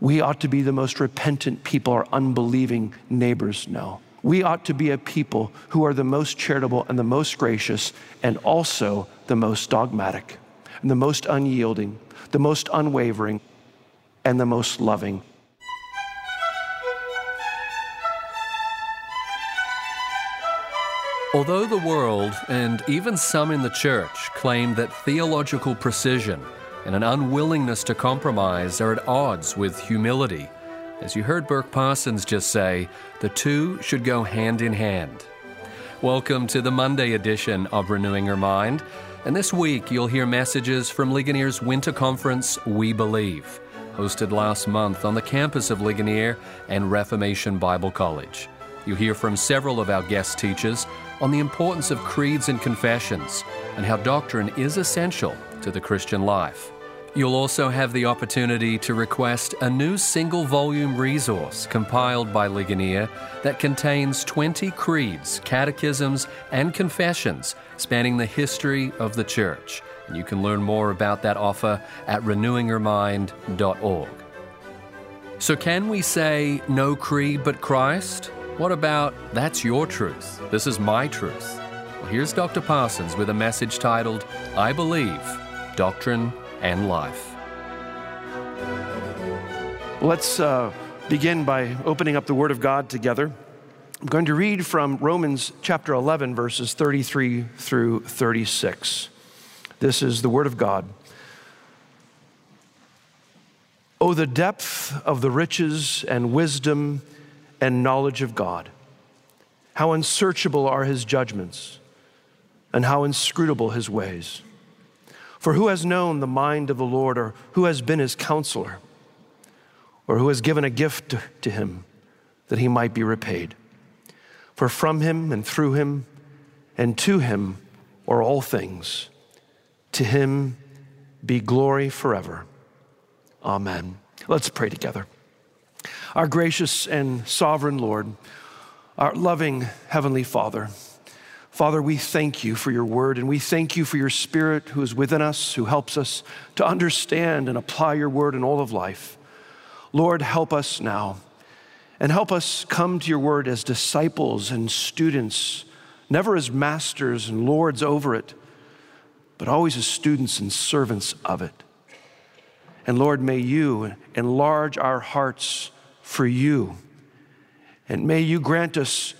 We ought to be the most repentant people our unbelieving neighbors know. We ought to be a people who are the most charitable and the most gracious and also the most dogmatic and the most unyielding, the most unwavering, and the most loving. Although the world, and even some in the church, claim that theological precision and an unwillingness to compromise are at odds with humility, as you heard Burk Parsons just say, the two should go hand in hand. Welcome to the Monday edition of Renewing Your Mind. And this week, you'll hear messages from Ligonier's winter conference, We Believe, hosted last month on the campus of Ligonier and Reformation Bible College. You'll hear from several of our guest teachers on the importance of creeds and confessions and how doctrine is essential to the Christian life. You'll also have the opportunity to request a new single volume resource compiled by Ligonier that contains 20 creeds, catechisms, and confessions spanning the history of the Church. And you can learn more about that offer at renewingyourmind.org. So, can we say no creed but Christ? What about that's your truth? This is my truth. Well, here's Dr. Parsons with a message titled, I Believe Doctrine and Life. Let's uh, begin by opening up the Word of God together. I'm going to read from Romans chapter 11, verses 33 through 36. This is the Word of God. Oh, the depth of the riches and wisdom and knowledge of God. How unsearchable are his judgments, and how inscrutable his ways. For who has known the mind of the Lord, or who has been his counselor, or who has given a gift to him that he might be repaid? For from him and through him and to him are all things. To him be glory forever. Amen. Let's pray together. Our gracious and sovereign Lord, our loving Heavenly Father, Father, we thank you for your word and we thank you for your spirit who is within us, who helps us to understand and apply your word in all of life. Lord, help us now and help us come to your word as disciples and students, never as masters and lords over it, but always as students and servants of it. And Lord, may you enlarge our hearts for you. And may you grant us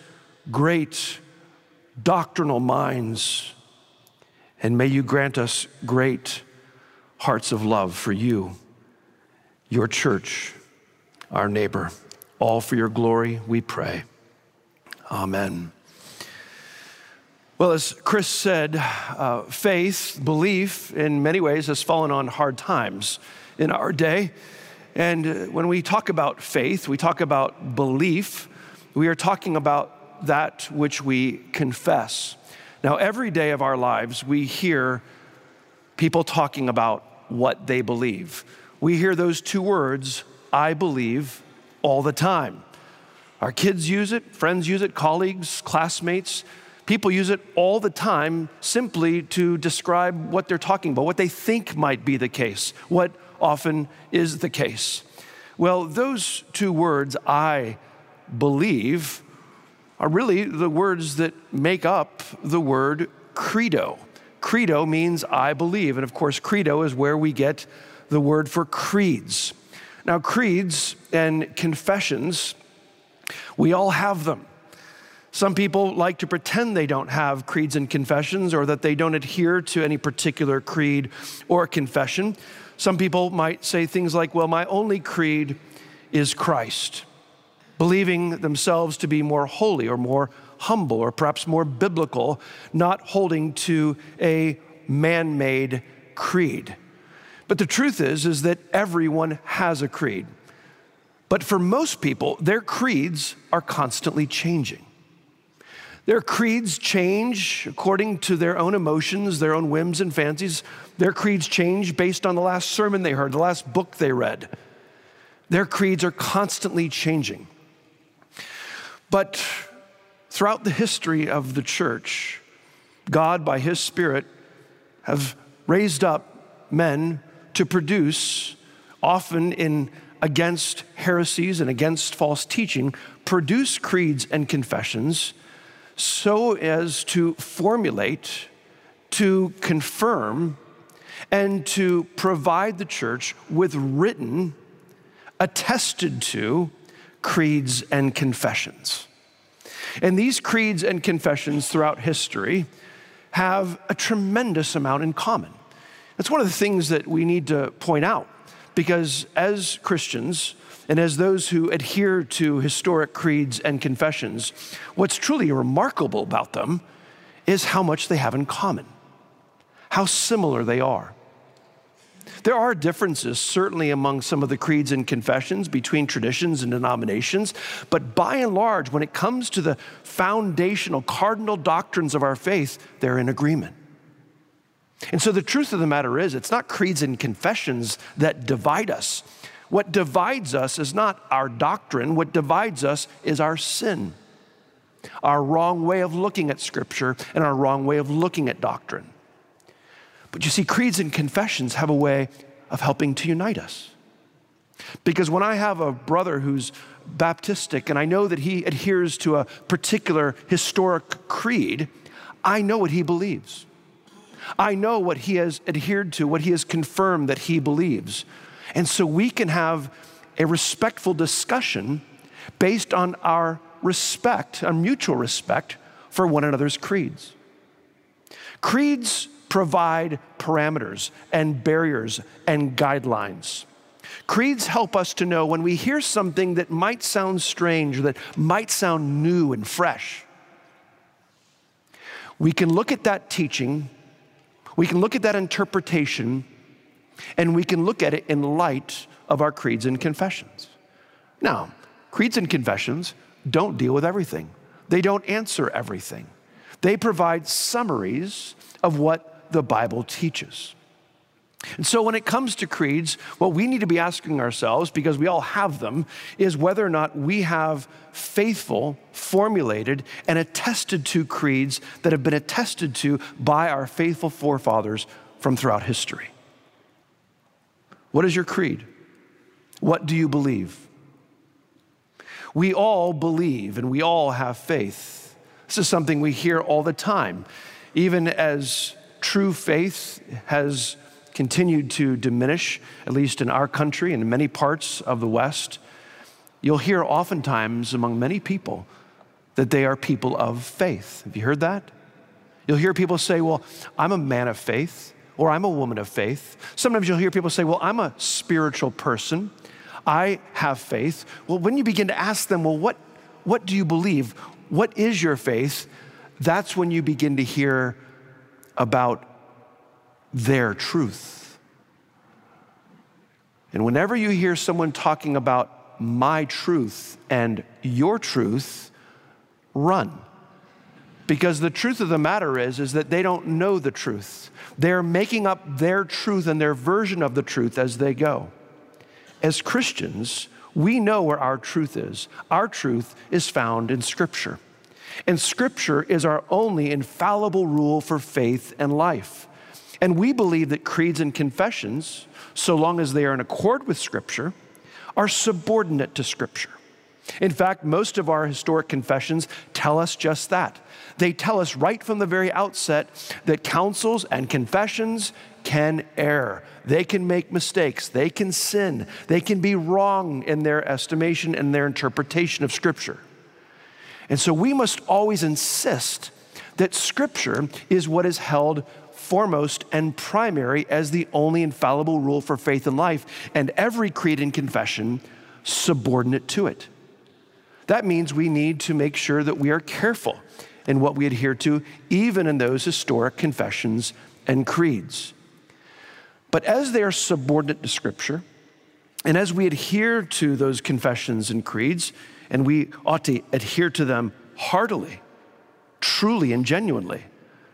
great doctrinal minds. And may you grant us great hearts of love for you, your church, our neighbor. All for your glory, we pray. Amen. Well, as Chris said, uh, faith, belief, in many ways has fallen on hard times in our day. And uh, when we talk about faith, we talk about belief, we are talking about that which we confess. Now, every day of our lives, we hear people talking about what they believe. We hear those two words, I believe, all the time. Our kids use it, friends use it, colleagues, classmates. People use it all the time simply to describe what they're talking about, what they think might be the case, what often is the case. Well, those two words, I believe, are really the words that make up the word credo. Credo means I believe. And of course, credo is where we get the word for creeds. Now, creeds and confessions, we all have them. Some people like to pretend they don't have creeds and confessions or that they don't adhere to any particular creed or confession. Some people might say things like, well, my only creed is Christ, believing themselves to be more holy or more humble or perhaps more biblical, not holding to a man made creed. But the truth is, is that everyone has a creed. But for most people, their creeds are constantly changing. Their creeds change according to their own emotions, their own whims and fancies. Their creeds change based on the last sermon they heard, the last book they read. Their creeds are constantly changing. But throughout the history of the church, God, by His Spirit, have raised up men to produce, often in against heresies and against false teaching, produce creeds and confessions so as to formulate, to confirm, and to provide the church with written, attested to creeds and confessions. And these creeds and confessions throughout history have a tremendous amount in common. That's one of the things that we need to point out because as Christians, and as those who adhere to historic creeds and confessions, what's truly remarkable about them is how much they have in common, how similar they are. There are differences, certainly among some of the creeds and confessions between traditions and denominations, but by and large, when it comes to the foundational, cardinal doctrines of our faith, they're in agreement. And so the truth of the matter is, it's not creeds and confessions that divide us. What divides us is not our doctrine, what divides us is our sin, our wrong way of looking at Scripture, and our wrong way of looking at doctrine. But you see, creeds and confessions have a way of helping to unite us. Because when I have a brother who's Baptistic and I know that he adheres to a particular historic creed, I know what he believes. I know what he has adhered to, what he has confirmed that he believes. And so we can have a respectful discussion based on our respect, our mutual respect for one another's creeds. Creeds provide parameters and barriers and guidelines. Creeds help us to know when we hear something that might sound strange that might sound new and fresh. We can look at that teaching, we can look at that interpretation, and we can look at it in light of our creeds and confessions. Now, creeds and confessions don't deal with everything, they don't answer everything. They provide summaries of what the Bible teaches. And so, when it comes to creeds, what we need to be asking ourselves, because we all have them, is whether or not we have faithful, formulated, and attested to creeds that have been attested to by our faithful forefathers from throughout history. What is your creed? What do you believe? We all believe and we all have faith. This is something we hear all the time. Even as true faith has continued to diminish, at least in our country and in many parts of the West, you'll hear oftentimes among many people that they are people of faith. Have you heard that? You'll hear people say, Well, I'm a man of faith or I'm a woman of faith. Sometimes you'll hear people say, Well, I'm a spiritual person. I have faith. Well, when you begin to ask them, Well, what, what do you believe? What is your faith? That's when you begin to hear about their truth. And whenever you hear someone talking about my truth and your truth, run because the truth of the matter is is that they don't know the truth. They're making up their truth and their version of the truth as they go. As Christians, we know where our truth is. Our truth is found in Scripture. And Scripture is our only infallible rule for faith and life. And we believe that creeds and confessions, so long as they are in accord with Scripture, are subordinate to Scripture. In fact, most of our historic confessions tell us just that. They tell us right from the very outset that councils and confessions can err. They can make mistakes. They can sin. They can be wrong in their estimation and their interpretation of Scripture. And so we must always insist that Scripture is what is held foremost and primary as the only infallible rule for faith and life, and every creed and confession subordinate to it. That means we need to make sure that we are careful in what we adhere to, even in those historic confessions and creeds. But as they are subordinate to Scripture, and as we adhere to those confessions and creeds, and we ought to adhere to them heartily, truly, and genuinely.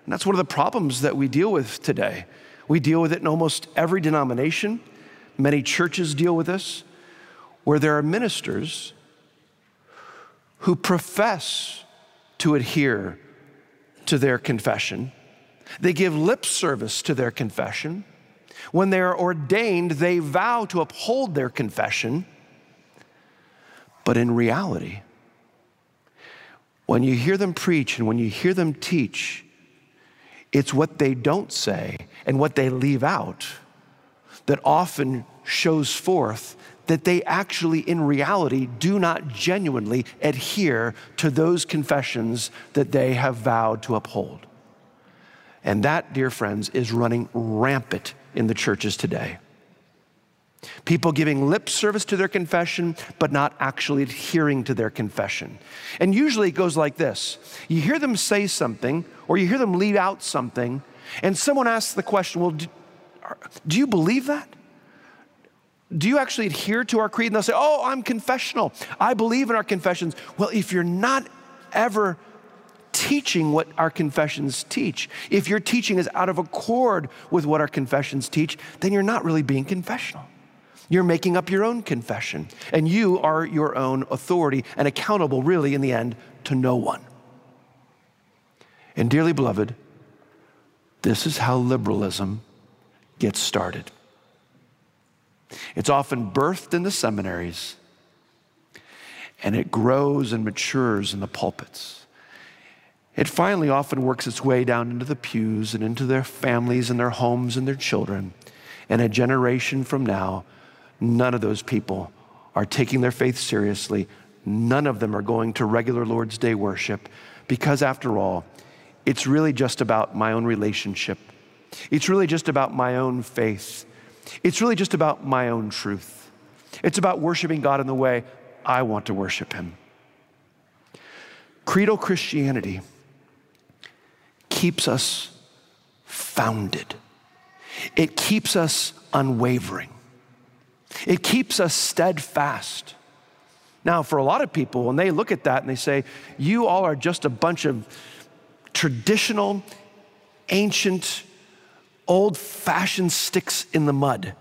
And that's one of the problems that we deal with today. We deal with it in almost every denomination. Many churches deal with this, where there are ministers who profess to adhere to their confession. They give lip service to their confession. When they are ordained, they vow to uphold their confession. But in reality, when you hear them preach and when you hear them teach, it's what they don't say and what they leave out that often shows forth that they actually, in reality, do not genuinely adhere to those confessions that they have vowed to uphold. And that, dear friends, is running rampant in the churches today. People giving lip service to their confession, but not actually adhering to their confession. And usually it goes like this you hear them say something, or you hear them leave out something, and someone asks the question, Well, do, do you believe that? Do you actually adhere to our creed? And they'll say, Oh, I'm confessional. I believe in our confessions. Well, if you're not ever teaching what our confessions teach, if your teaching is out of accord with what our confessions teach, then you're not really being confessional. You're making up your own confession, and you are your own authority and accountable, really, in the end, to no one. And, dearly beloved, this is how liberalism gets started. It's often birthed in the seminaries, and it grows and matures in the pulpits. It finally often works its way down into the pews and into their families and their homes and their children. And a generation from now, None of those people are taking their faith seriously. None of them are going to regular Lord's Day worship because, after all, it's really just about my own relationship. It's really just about my own faith. It's really just about my own truth. It's about worshiping God in the way I want to worship Him. Creedal Christianity keeps us founded, it keeps us unwavering. It keeps us steadfast. Now, for a lot of people, when they look at that and they say, You all are just a bunch of traditional, ancient, old fashioned sticks in the mud.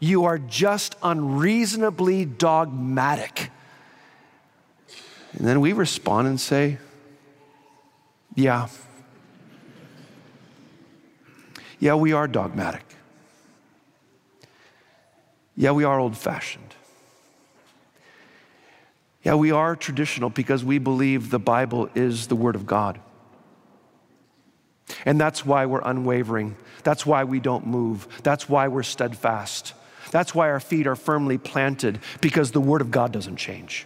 You are just unreasonably dogmatic. And then we respond and say, Yeah. Yeah, we are dogmatic. Yeah, we are old fashioned. Yeah, we are traditional because we believe the Bible is the Word of God. And that's why we're unwavering. That's why we don't move. That's why we're steadfast. That's why our feet are firmly planted because the Word of God doesn't change.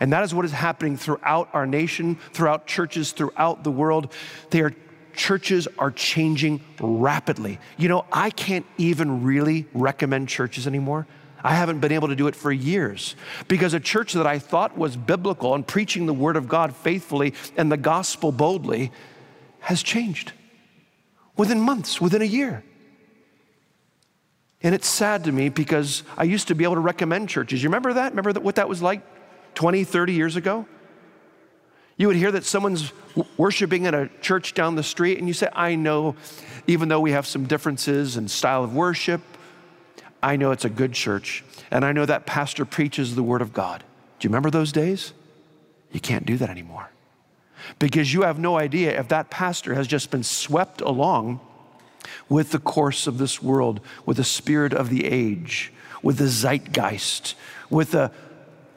And that is what is happening throughout our nation, throughout churches, throughout the world. They are churches are changing rapidly. You know, I can't even really recommend churches anymore. I haven't been able to do it for years because a church that I thought was biblical and preaching the word of God faithfully and the gospel boldly has changed within months, within a year. And it's sad to me because I used to be able to recommend churches. You remember that? Remember that, what that was like 20, 30 years ago? You would hear that someone's worshiping in a church down the street, and you say, I know, even though we have some differences in style of worship, I know it's a good church, and I know that pastor preaches the Word of God. Do you remember those days? You can't do that anymore. Because you have no idea if that pastor has just been swept along with the course of this world, with the spirit of the age, with the zeitgeist, with the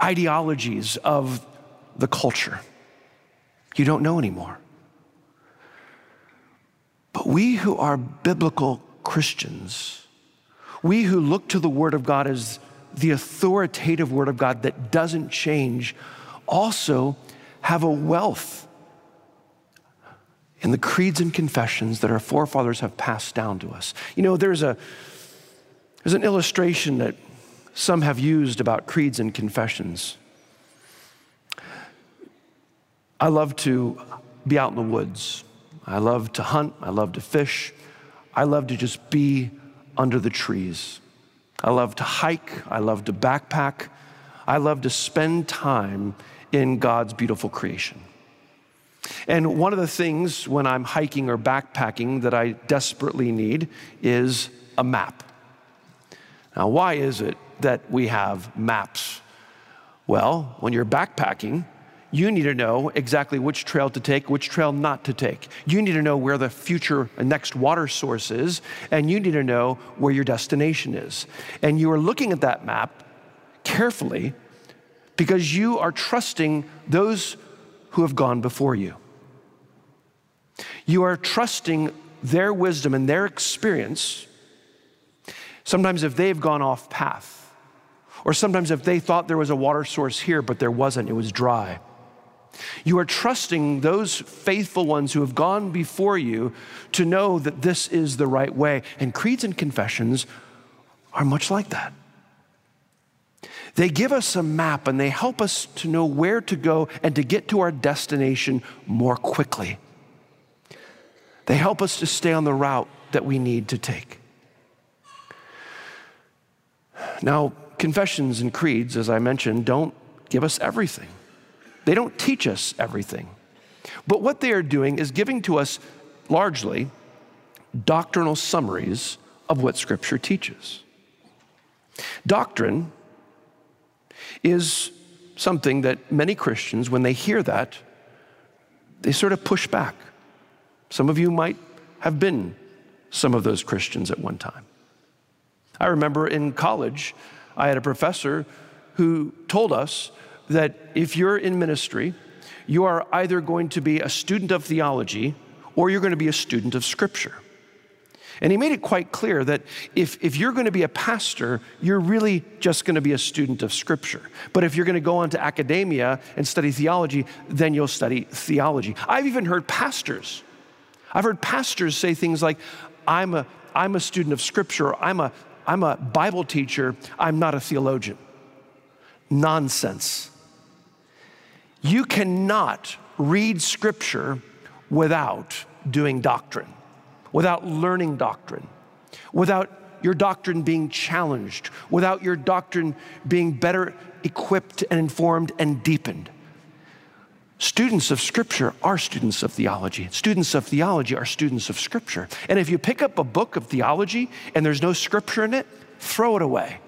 ideologies of the culture. You don't know anymore. But we who are biblical Christians, we who look to the Word of God as the authoritative Word of God that doesn't change, also have a wealth in the creeds and confessions that our forefathers have passed down to us. You know, there's a there's an illustration that some have used about creeds and confessions. I love to be out in the woods. I love to hunt. I love to fish. I love to just be under the trees. I love to hike. I love to backpack. I love to spend time in God's beautiful creation. And one of the things when I'm hiking or backpacking that I desperately need is a map. Now, why is it that we have maps? Well, when you're backpacking, you need to know exactly which trail to take, which trail not to take. You need to know where the future next water source is, and you need to know where your destination is. And you are looking at that map carefully because you are trusting those who have gone before you. You are trusting their wisdom and their experience. Sometimes, if they've gone off path, or sometimes if they thought there was a water source here, but there wasn't, it was dry. You are trusting those faithful ones who have gone before you to know that this is the right way. And creeds and confessions are much like that. They give us a map and they help us to know where to go and to get to our destination more quickly. They help us to stay on the route that we need to take. Now, confessions and creeds, as I mentioned, don't give us everything. They don't teach us everything. But what they are doing is giving to us largely doctrinal summaries of what Scripture teaches. Doctrine is something that many Christians, when they hear that, they sort of push back. Some of you might have been some of those Christians at one time. I remember in college, I had a professor who told us that if you're in ministry, you are either going to be a student of theology or you're going to be a student of Scripture. And he made it quite clear that if, if you're going to be a pastor, you're really just going to be a student of Scripture. But if you're going to go on to academia and study theology, then you'll study theology. I've even heard pastors, I've heard pastors say things like, I'm a, I'm a student of Scripture, I'm a, I'm a Bible teacher, I'm not a theologian. Nonsense. You cannot read Scripture without doing doctrine without learning doctrine, without your doctrine being challenged, without your doctrine being better equipped and informed and deepened. Students of Scripture are students of theology. Students of theology are students of Scripture. And if you pick up a book of theology and there's no Scripture in it, throw it away.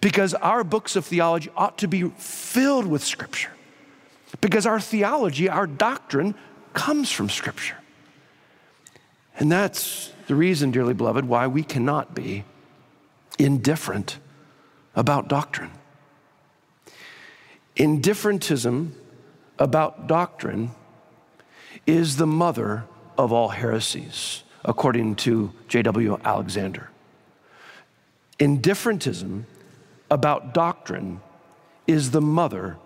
Because our books of theology ought to be filled with Scripture. Because our theology, our doctrine, comes from Scripture. And that's the reason, dearly beloved, why we cannot be indifferent about doctrine. Indifferentism about doctrine is the mother of all heresies, according to J.W. Alexander. Indifferentism about doctrine is the mother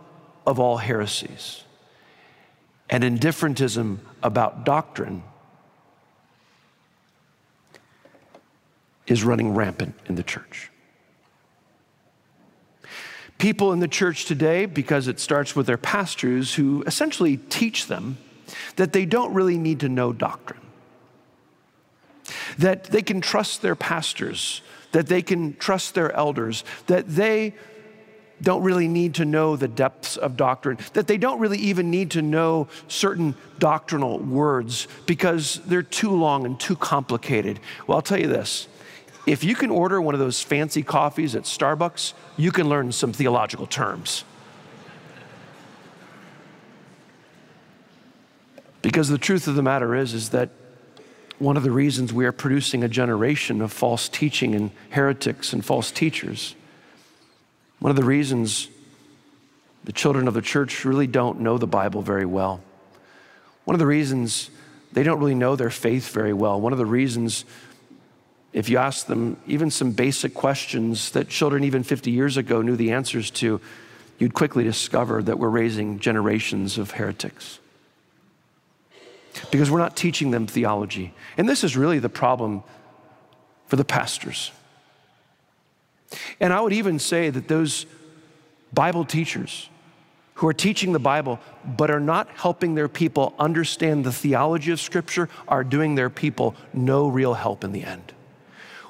of all heresies. And indifferentism about doctrine is running rampant in the church. People in the church today, because it starts with their pastors who essentially teach them that they don't really need to know doctrine, that they can trust their pastors, that they can trust their elders, that they don't really need to know the depths of doctrine, that they don't really even need to know certain doctrinal words because they're too long and too complicated. Well, I'll tell you this if you can order one of those fancy coffees at Starbucks, you can learn some theological terms. Because the truth of the matter is, is that one of the reasons we are producing a generation of false teaching and heretics and false teachers, one of the reasons the children of the church really don't know the Bible very well, one of the reasons they don't really know their faith very well, one of the reasons if you ask them even some basic questions that children even 50 years ago knew the answers to, you'd quickly discover that we're raising generations of heretics. Because we're not teaching them theology. And this is really the problem for the pastors. And I would even say that those Bible teachers who are teaching the Bible but are not helping their people understand the theology of Scripture are doing their people no real help in the end.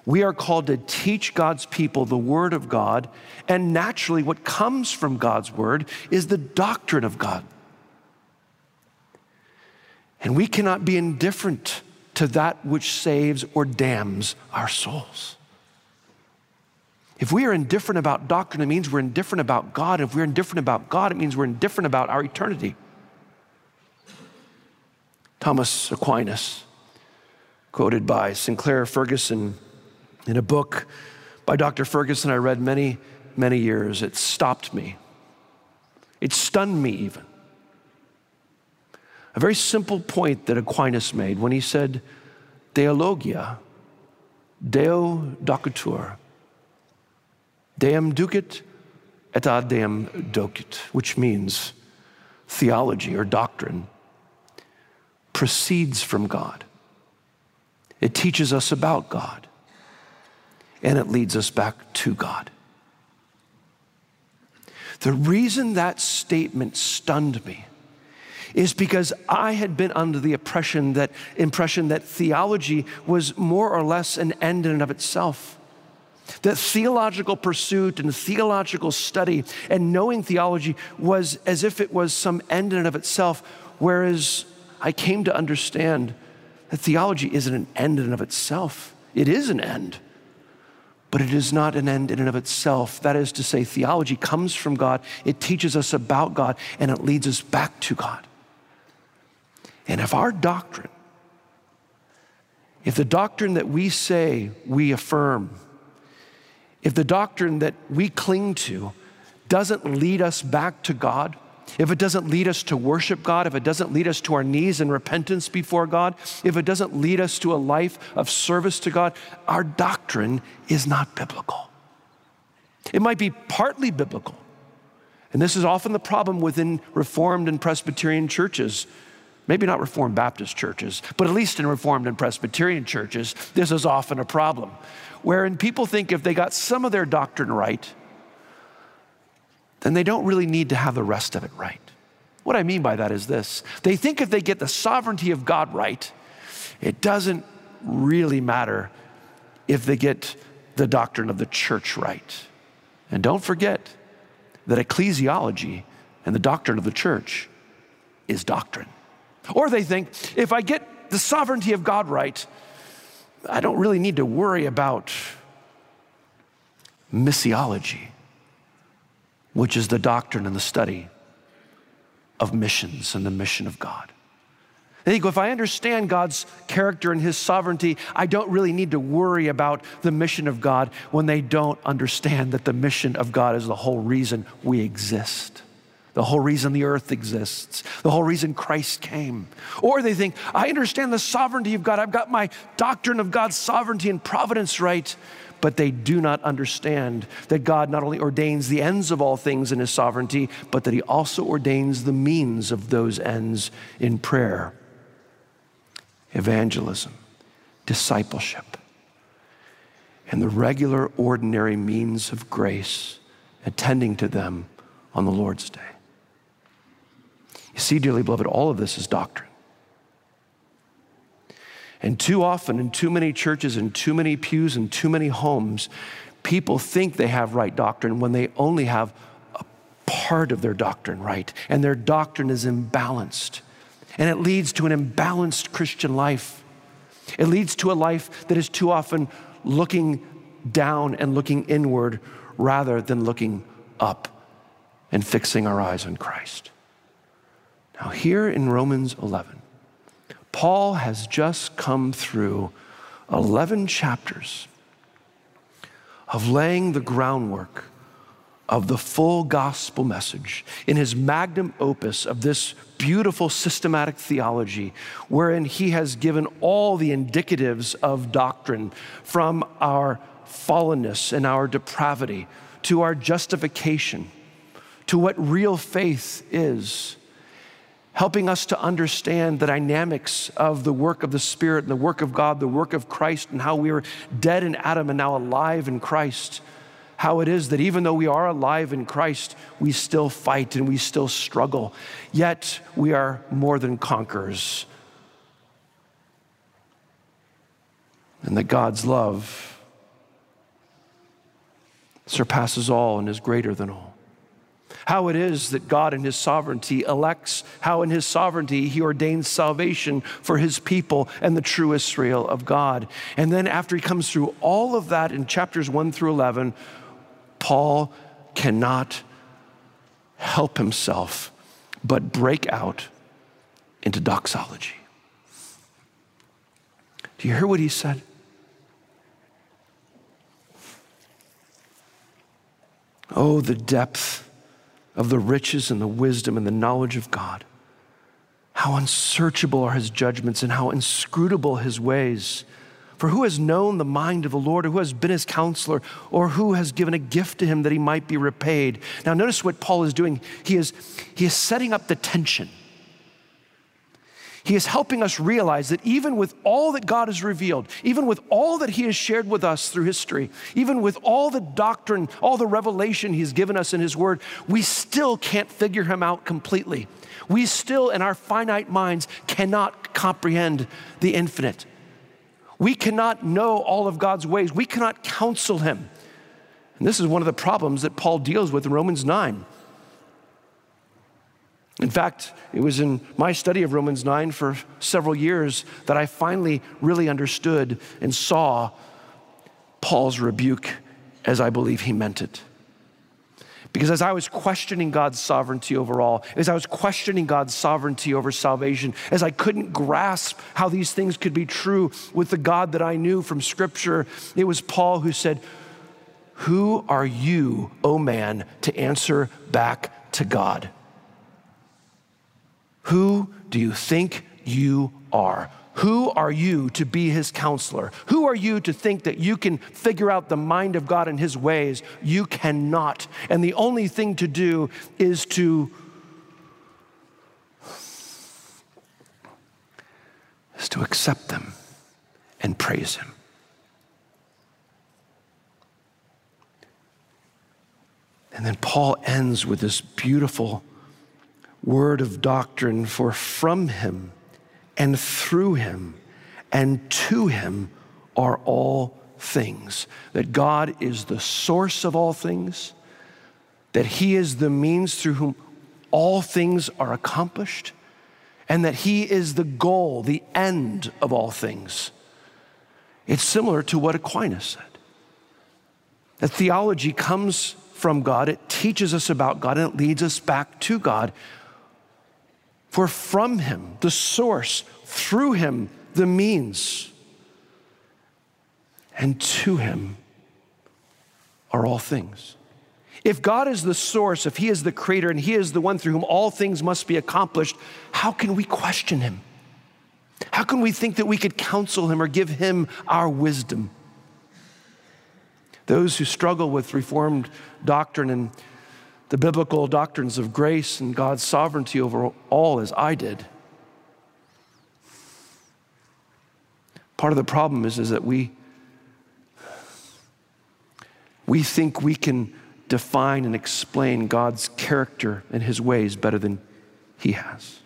We are called to teach God's people the Word of God, and naturally, what comes from God's Word is the doctrine of God. And we cannot be indifferent to that which saves or damns our souls. If we are indifferent about doctrine, it means we're indifferent about God. If we're indifferent about God, it means we're indifferent about our eternity. Thomas Aquinas, quoted by Sinclair Ferguson, in a book by Dr. Ferguson, I read many, many years, it stopped me. It stunned me even. A very simple point that Aquinas made when he said, Deologia, Deo docutur, Deum ducit et ad Deum docit, which means theology or doctrine proceeds from God. It teaches us about God, and it leads us back to God. The reason that statement stunned me is because I had been under the oppression that impression that theology was more or less an end in and of itself. That theological pursuit and theological study and knowing theology was as if it was some end in and of itself, whereas I came to understand that theology isn't an end in and of itself. It is an end, but it is not an end in and of itself. That is to say, theology comes from God, it teaches us about God, and it leads us back to God. And if our doctrine, if the doctrine that we say we affirm, if the doctrine that we cling to doesn't lead us back to God, if it doesn't lead us to worship God, if it doesn't lead us to our knees in repentance before God, if it doesn't lead us to a life of service to God, our doctrine is not biblical. It might be partly biblical. And this is often the problem within Reformed and Presbyterian churches. Maybe not Reformed Baptist churches, but at least in Reformed and Presbyterian churches, this is often a problem. Wherein people think if they got some of their doctrine right, then they don't really need to have the rest of it right. What I mean by that is this they think if they get the sovereignty of God right, it doesn't really matter if they get the doctrine of the church right. And don't forget that ecclesiology and the doctrine of the church is doctrine. Or they think if I get the sovereignty of God right, I don't really need to worry about missiology which is the doctrine and the study of missions and the mission of God. They think, if I understand God's character and His sovereignty, I don't really need to worry about the mission of God when they don't understand that the mission of God is the whole reason we exist, the whole reason the earth exists, the whole reason Christ came. Or they think, I understand the sovereignty of God, I've got my doctrine of God's sovereignty and providence right, but they do not understand that God not only ordains the ends of all things in his sovereignty, but that he also ordains the means of those ends in prayer, evangelism, discipleship, and the regular, ordinary means of grace, attending to them on the Lord's day. You see, dearly beloved, all of this is doctrine. And too often, in too many churches, in too many pews, in too many homes, people think they have right doctrine when they only have a part of their doctrine right, and their doctrine is imbalanced. And it leads to an imbalanced Christian life. It leads to a life that is too often looking down and looking inward rather than looking up and fixing our eyes on Christ. Now, here in Romans 11, Paul has just come through 11 chapters of laying the groundwork of the full gospel message in his magnum opus of this beautiful systematic theology, wherein he has given all the indicatives of doctrine from our fallenness and our depravity to our justification to what real faith is helping us to understand the dynamics of the work of the Spirit and the work of God, the work of Christ, and how we were dead in Adam and now alive in Christ. How it is that even though we are alive in Christ, we still fight and we still struggle, yet we are more than conquerors. And that God's love surpasses all and is greater than all how it is that God in His sovereignty elects, how in His sovereignty He ordains salvation for His people and the true Israel of God. And then after He comes through all of that in chapters 1 through 11, Paul cannot help himself but break out into doxology. Do you hear what he said? Oh, the depth of the riches and the wisdom and the knowledge of God. How unsearchable are his judgments and how inscrutable his ways. For who has known the mind of the Lord, or who has been his counselor, or who has given a gift to him that he might be repaid? Now, notice what Paul is doing. He is, he is setting up the tension. He is helping us realize that even with all that God has revealed, even with all that He has shared with us through history, even with all the doctrine, all the revelation He's given us in His Word, we still can't figure Him out completely. We still, in our finite minds, cannot comprehend the infinite. We cannot know all of God's ways. We cannot counsel Him. And this is one of the problems that Paul deals with in Romans 9. In fact, it was in my study of Romans 9 for several years that I finally really understood and saw Paul's rebuke as I believe he meant it. Because as I was questioning God's sovereignty over all, as I was questioning God's sovereignty over salvation, as I couldn't grasp how these things could be true with the God that I knew from Scripture, it was Paul who said, Who are you, O man, to answer back to God? Who do you think you are? Who are you to be his counselor? Who are you to think that you can figure out the mind of God and his ways? You cannot. And the only thing to do is to is to accept them and praise him. And then Paul ends with this beautiful word of doctrine, for from him and through him and to him are all things. That God is the source of all things, that he is the means through whom all things are accomplished, and that he is the goal, the end of all things. It's similar to what Aquinas said. That theology comes from God, it teaches us about God, and it leads us back to God. For from him, the source, through him, the means, and to him are all things. If God is the source, if He is the creator, and He is the one through whom all things must be accomplished, how can we question Him? How can we think that we could counsel Him or give Him our wisdom? Those who struggle with Reformed doctrine and the biblical doctrines of grace and God's sovereignty over all as I did. Part of the problem is, is that we, we think we can define and explain God's character and his ways better than he has.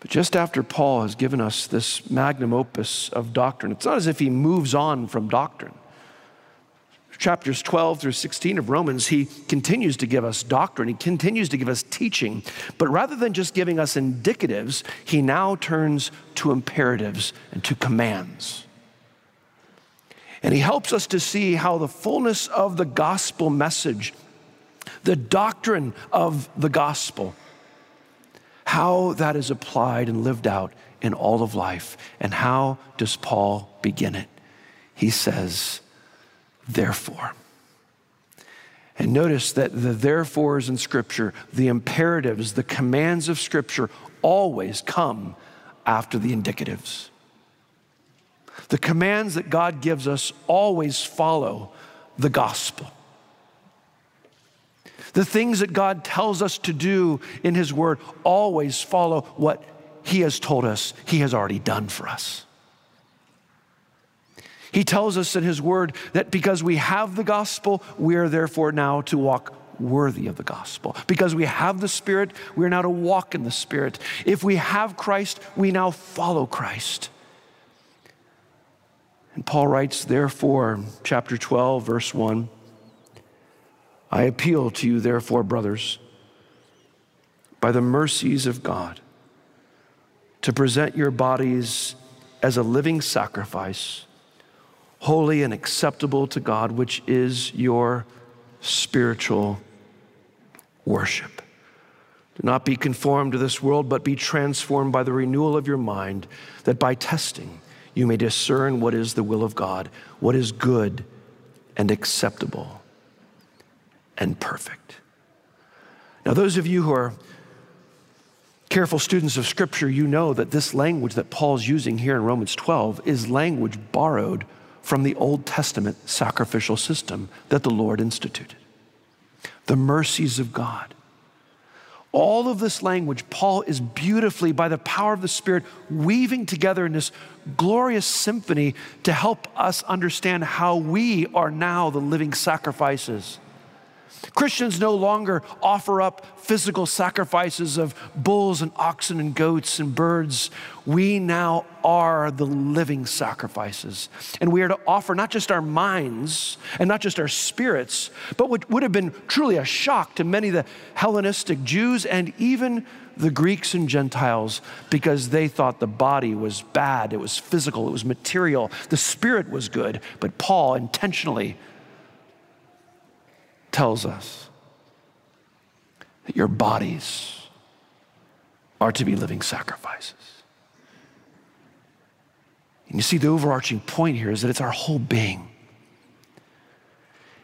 But just after Paul has given us this magnum opus of doctrine, it's not as if he moves on from doctrine chapters 12 through 16 of Romans, he continues to give us doctrine, he continues to give us teaching. But rather than just giving us indicatives, he now turns to imperatives and to commands. And he helps us to see how the fullness of the gospel message, the doctrine of the gospel, how that is applied and lived out in all of life. And how does Paul begin it? He says, therefore. And notice that the therefores in Scripture, the imperatives, the commands of Scripture always come after the indicatives. The commands that God gives us always follow the gospel. The things that God tells us to do in His Word always follow what He has told us He has already done for us. He tells us in His Word that because we have the gospel, we are therefore now to walk worthy of the gospel. Because we have the Spirit, we are now to walk in the Spirit. If we have Christ, we now follow Christ. And Paul writes, therefore, chapter 12, verse 1 I appeal to you, therefore, brothers, by the mercies of God, to present your bodies as a living sacrifice holy and acceptable to God, which is your spiritual worship. Do not be conformed to this world, but be transformed by the renewal of your mind, that by testing you may discern what is the will of God, what is good and acceptable and perfect. Now, those of you who are careful students of Scripture, you know that this language that Paul's using here in Romans 12 is language borrowed from the Old Testament sacrificial system that the Lord instituted. The mercies of God. All of this language, Paul is beautifully, by the power of the Spirit, weaving together in this glorious symphony to help us understand how we are now the living sacrifices Christians no longer offer up physical sacrifices of bulls and oxen and goats and birds. We now are the living sacrifices. And we are to offer not just our minds and not just our spirits, but what would have been truly a shock to many of the Hellenistic Jews and even the Greeks and Gentiles because they thought the body was bad, it was physical, it was material, the spirit was good. But Paul intentionally tells us that your bodies are to be living sacrifices. And you see, the overarching point here is that it's our whole being.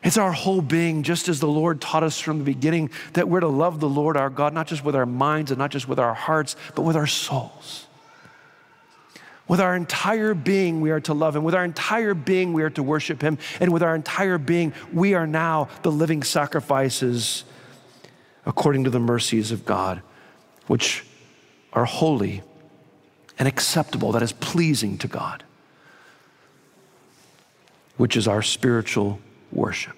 It's our whole being, just as the Lord taught us from the beginning, that we're to love the Lord our God, not just with our minds and not just with our hearts, but with our souls. With our entire being, we are to love Him. With our entire being, we are to worship Him. And with our entire being, we are now the living sacrifices according to the mercies of God, which are holy and acceptable, that is pleasing to God, which is our spiritual worship.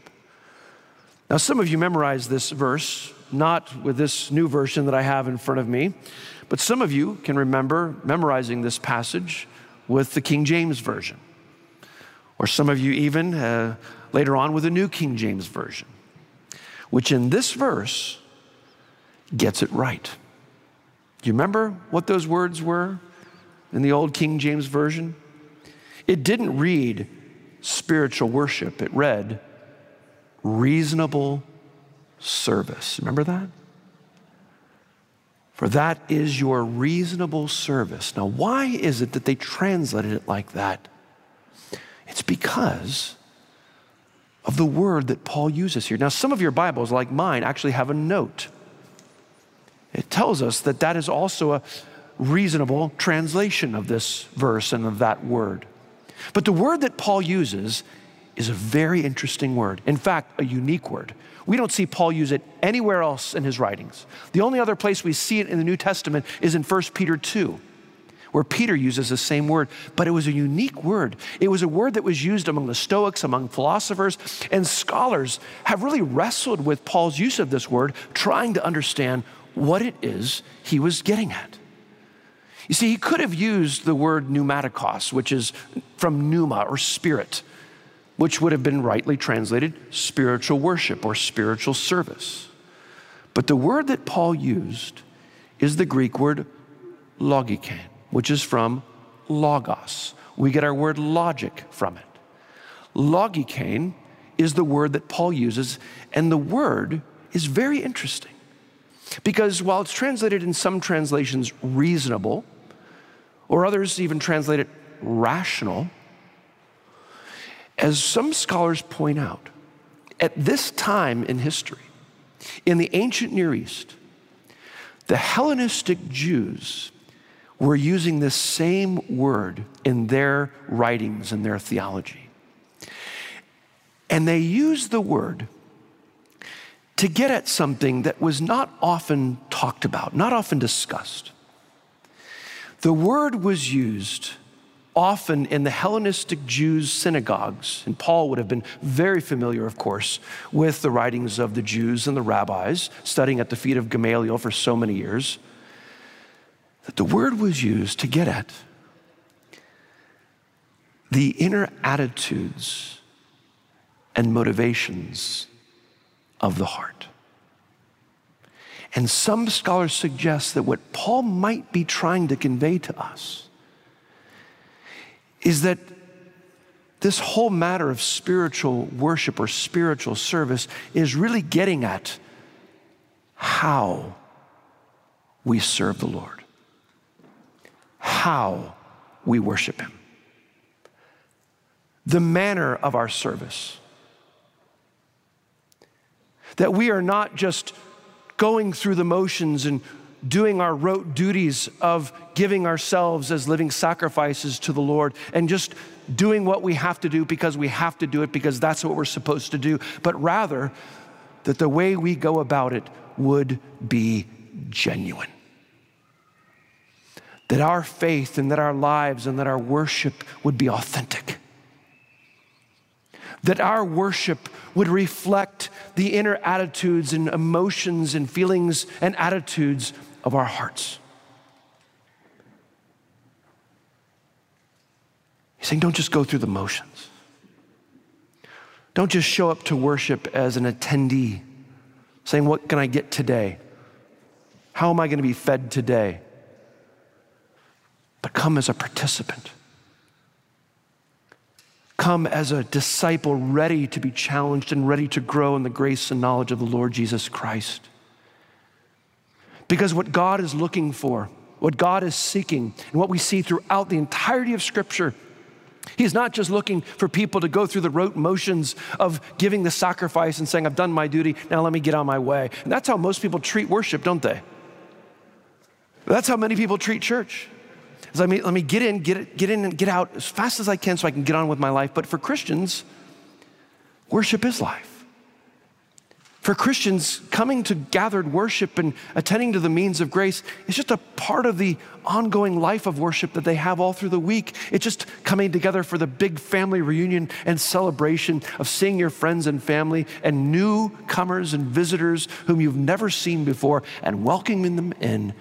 Now, some of you memorized this verse, not with this new version that I have in front of me. But some of you can remember memorizing this passage with the King James Version, or some of you even uh, later on with the New King James Version, which in this verse gets it right. Do you remember what those words were in the old King James Version? It didn't read spiritual worship, it read reasonable service. Remember that? For that is your reasonable service. Now, why is it that they translated it like that? It's because of the word that Paul uses here. Now, some of your Bibles, like mine, actually have a note. It tells us that that is also a reasonable translation of this verse and of that word. But the word that Paul uses is a very interesting word. In fact, a unique word. We don't see Paul use it anywhere else in his writings. The only other place we see it in the New Testament is in 1 Peter 2, where Peter uses the same word, but it was a unique word. It was a word that was used among the Stoics, among philosophers, and scholars have really wrestled with Paul's use of this word, trying to understand what it is he was getting at. You see, he could have used the word pneumatikos, which is from pneuma or spirit which would have been rightly translated spiritual worship or spiritual service. But the word that Paul used is the Greek word logikēn, which is from logos. We get our word logic from it. Logikēn is the word that Paul uses, and the word is very interesting. Because while it's translated in some translations reasonable, or others even translate it rational, as some scholars point out, at this time in history, in the ancient Near East, the Hellenistic Jews were using this same word in their writings and their theology. And they used the word to get at something that was not often talked about, not often discussed. The word was used often in the Hellenistic Jews' synagogues, and Paul would have been very familiar, of course, with the writings of the Jews and the rabbis, studying at the feet of Gamaliel for so many years, that the word was used to get at the inner attitudes and motivations of the heart. And some scholars suggest that what Paul might be trying to convey to us is that this whole matter of spiritual worship or spiritual service is really getting at how we serve the Lord, how we worship Him. the manner of our service. That we are not just going through the motions and doing our rote duties of giving ourselves as living sacrifices to the Lord and just doing what we have to do because we have to do it because that's what we're supposed to do, but rather that the way we go about it would be genuine. That our faith and that our lives and that our worship would be authentic. That our worship would reflect the inner attitudes and emotions and feelings and attitudes of our hearts. He's saying, don't just go through the motions. Don't just show up to worship as an attendee, saying, What can I get today? How am I going to be fed today? But come as a participant. Come as a disciple ready to be challenged and ready to grow in the grace and knowledge of the Lord Jesus Christ. Because what God is looking for, what God is seeking, and what we see throughout the entirety of Scripture, He's not just looking for people to go through the rote motions of giving the sacrifice and saying, I've done my duty, now let me get on my way. And that's how most people treat worship, don't they? That's how many people treat church. let me, let me get in, get, it, get in and get out as fast as I can so I can get on with my life. But for Christians, worship is life. For Christians, coming to gathered worship and attending to the means of grace is just a part of the ongoing life of worship that they have all through the week. It's just coming together for the big family reunion and celebration of seeing your friends and family and newcomers and visitors whom you've never seen before and welcoming them in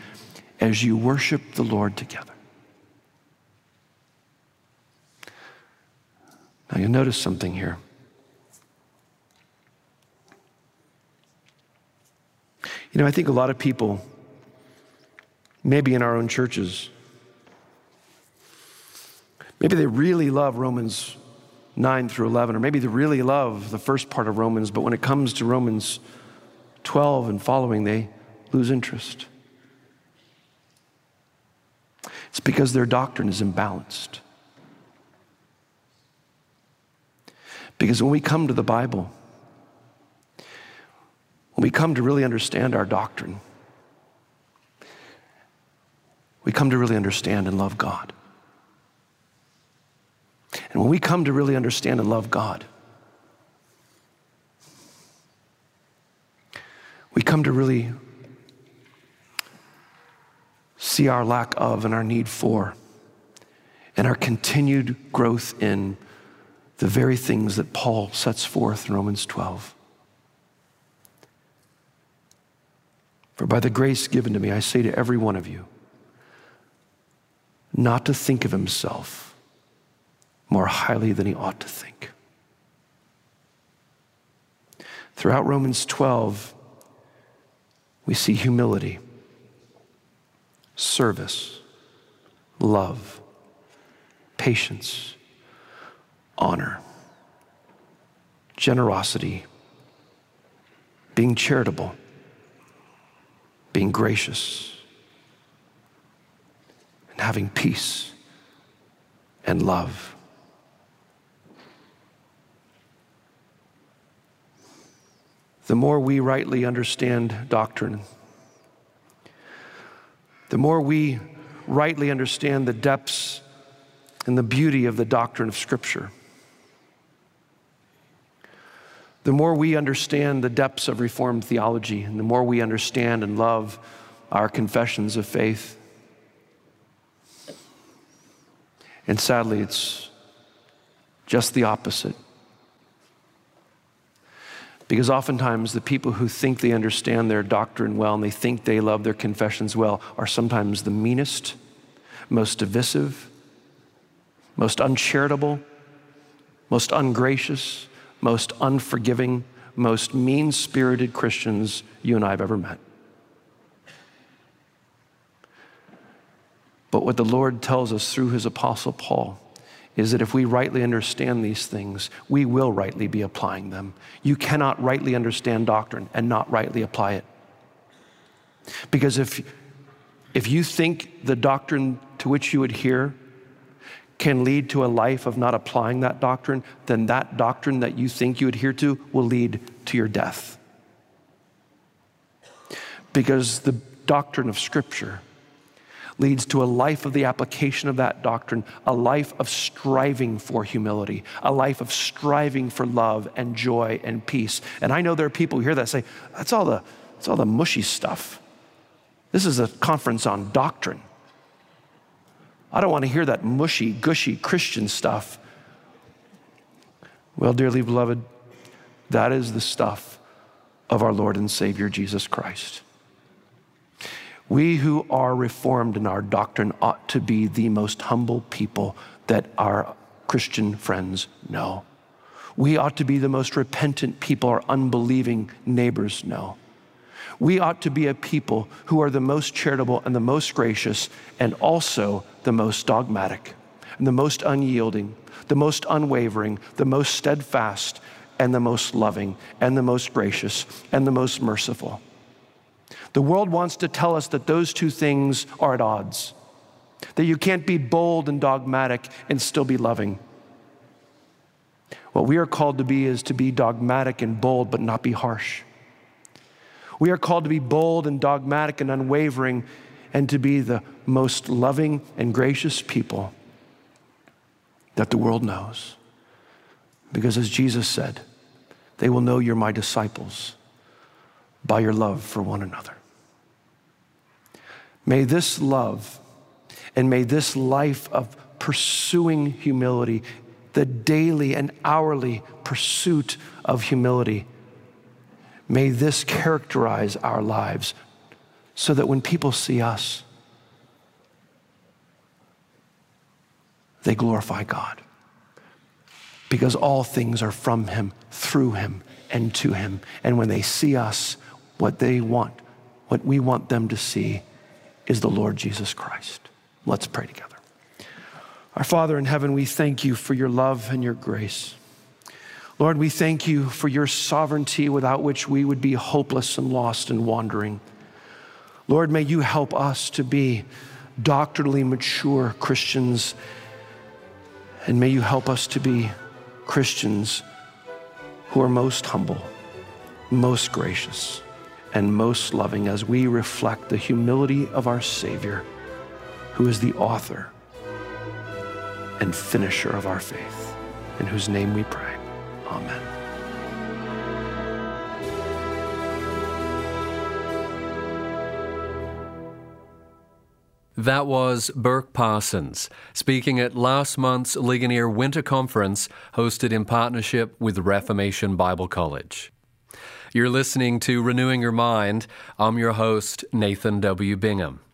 as you worship the Lord together. Now, you'll notice something here. You know, I think a lot of people, maybe in our own churches, maybe they really love Romans 9 through 11, or maybe they really love the first part of Romans, but when it comes to Romans 12 and following, they lose interest. It's because their doctrine is imbalanced. Because when we come to the Bible, when we come to really understand our doctrine, we come to really understand and love God. And when we come to really understand and love God, we come to really see our lack of and our need for, and our continued growth in the very things that Paul sets forth in Romans 12. For by the grace given to me, I say to every one of you, not to think of himself more highly than he ought to think. Throughout Romans 12, we see humility, service, love, patience, honor, generosity, being charitable being gracious and having peace and love. The more we rightly understand doctrine, the more we rightly understand the depths and the beauty of the doctrine of Scripture the more we understand the depths of Reformed theology, and the more we understand and love our confessions of faith. And sadly, it's just the opposite. Because oftentimes, the people who think they understand their doctrine well and they think they love their confessions well are sometimes the meanest, most divisive, most uncharitable, most ungracious, most unforgiving, most mean spirited Christians you and I have ever met. But what the Lord tells us through his apostle Paul is that if we rightly understand these things, we will rightly be applying them. You cannot rightly understand doctrine and not rightly apply it. Because if, if you think the doctrine to which you adhere can lead to a life of not applying that doctrine, then that doctrine that you think you adhere to will lead to your death. Because the doctrine of Scripture leads to a life of the application of that doctrine, a life of striving for humility, a life of striving for love and joy and peace. And I know there are people who hear that say, that's all the, that's all the mushy stuff. This is a conference on doctrine. I don't want to hear that mushy, gushy Christian stuff. Well, dearly beloved, that is the stuff of our Lord and Savior Jesus Christ. We who are reformed in our doctrine ought to be the most humble people that our Christian friends know. We ought to be the most repentant people our unbelieving neighbors know. We ought to be a people who are the most charitable and the most gracious and also the most dogmatic and the most unyielding, the most unwavering, the most steadfast and the most loving and the most gracious and the most merciful. The world wants to tell us that those two things are at odds, that you can't be bold and dogmatic and still be loving. What we are called to be is to be dogmatic and bold, but not be harsh. We are called to be bold and dogmatic and unwavering and to be the most loving and gracious people that the world knows. Because as Jesus said, they will know you're my disciples by your love for one another. May this love and may this life of pursuing humility, the daily and hourly pursuit of humility, may this characterize our lives so that when people see us, they glorify God. Because all things are from Him, through Him, and to Him. And when they see us, what they want, what we want them to see, is the Lord Jesus Christ. Let's pray together. Our Father in heaven, we thank you for your love and your grace. Lord, we thank you for your sovereignty without which we would be hopeless and lost and wandering. Lord, may you help us to be doctrinally mature Christians, and may you help us to be Christians who are most humble, most gracious and most loving as we reflect the humility of our Savior, who is the author and finisher of our faith, in whose name we pray. Amen. That was Burk Parsons speaking at last month's Ligonier Winter Conference hosted in partnership with Reformation Bible College. You're listening to Renewing Your Mind. I'm your host, Nathan W. Bingham.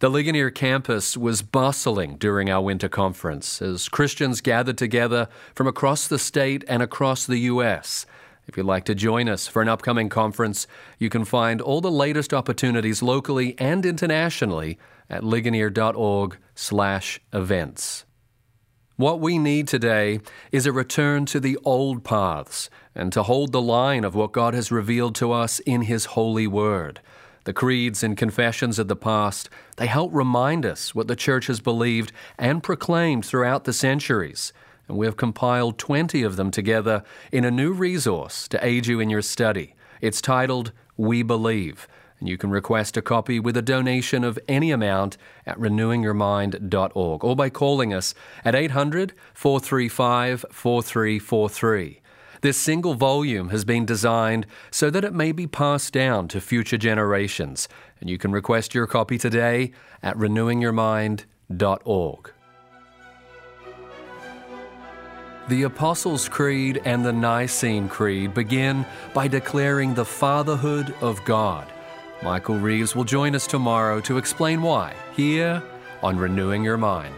The Ligonier campus was bustling during our winter conference as Christians gathered together from across the state and across the U.S. If you'd like to join us for an upcoming conference, you can find all the latest opportunities locally and internationally at ligonier.org/events. What we need today is a return to the old paths and to hold the line of what God has revealed to us in His holy word. The creeds and confessions of the past, they help remind us what the church has believed and proclaimed throughout the centuries. And we have compiled 20 of them together in a new resource to aid you in your study. It's titled We Believe and you can request a copy with a donation of any amount at renewingyourmind.org or by calling us at 800 435 4343. This single volume has been designed so that it may be passed down to future generations, and you can request your copy today at renewingyourmind.org. The Apostles' Creed and the Nicene Creed begin by declaring the fatherhood of God. Michael Reeves will join us tomorrow to explain why, here on Renewing Your Mind.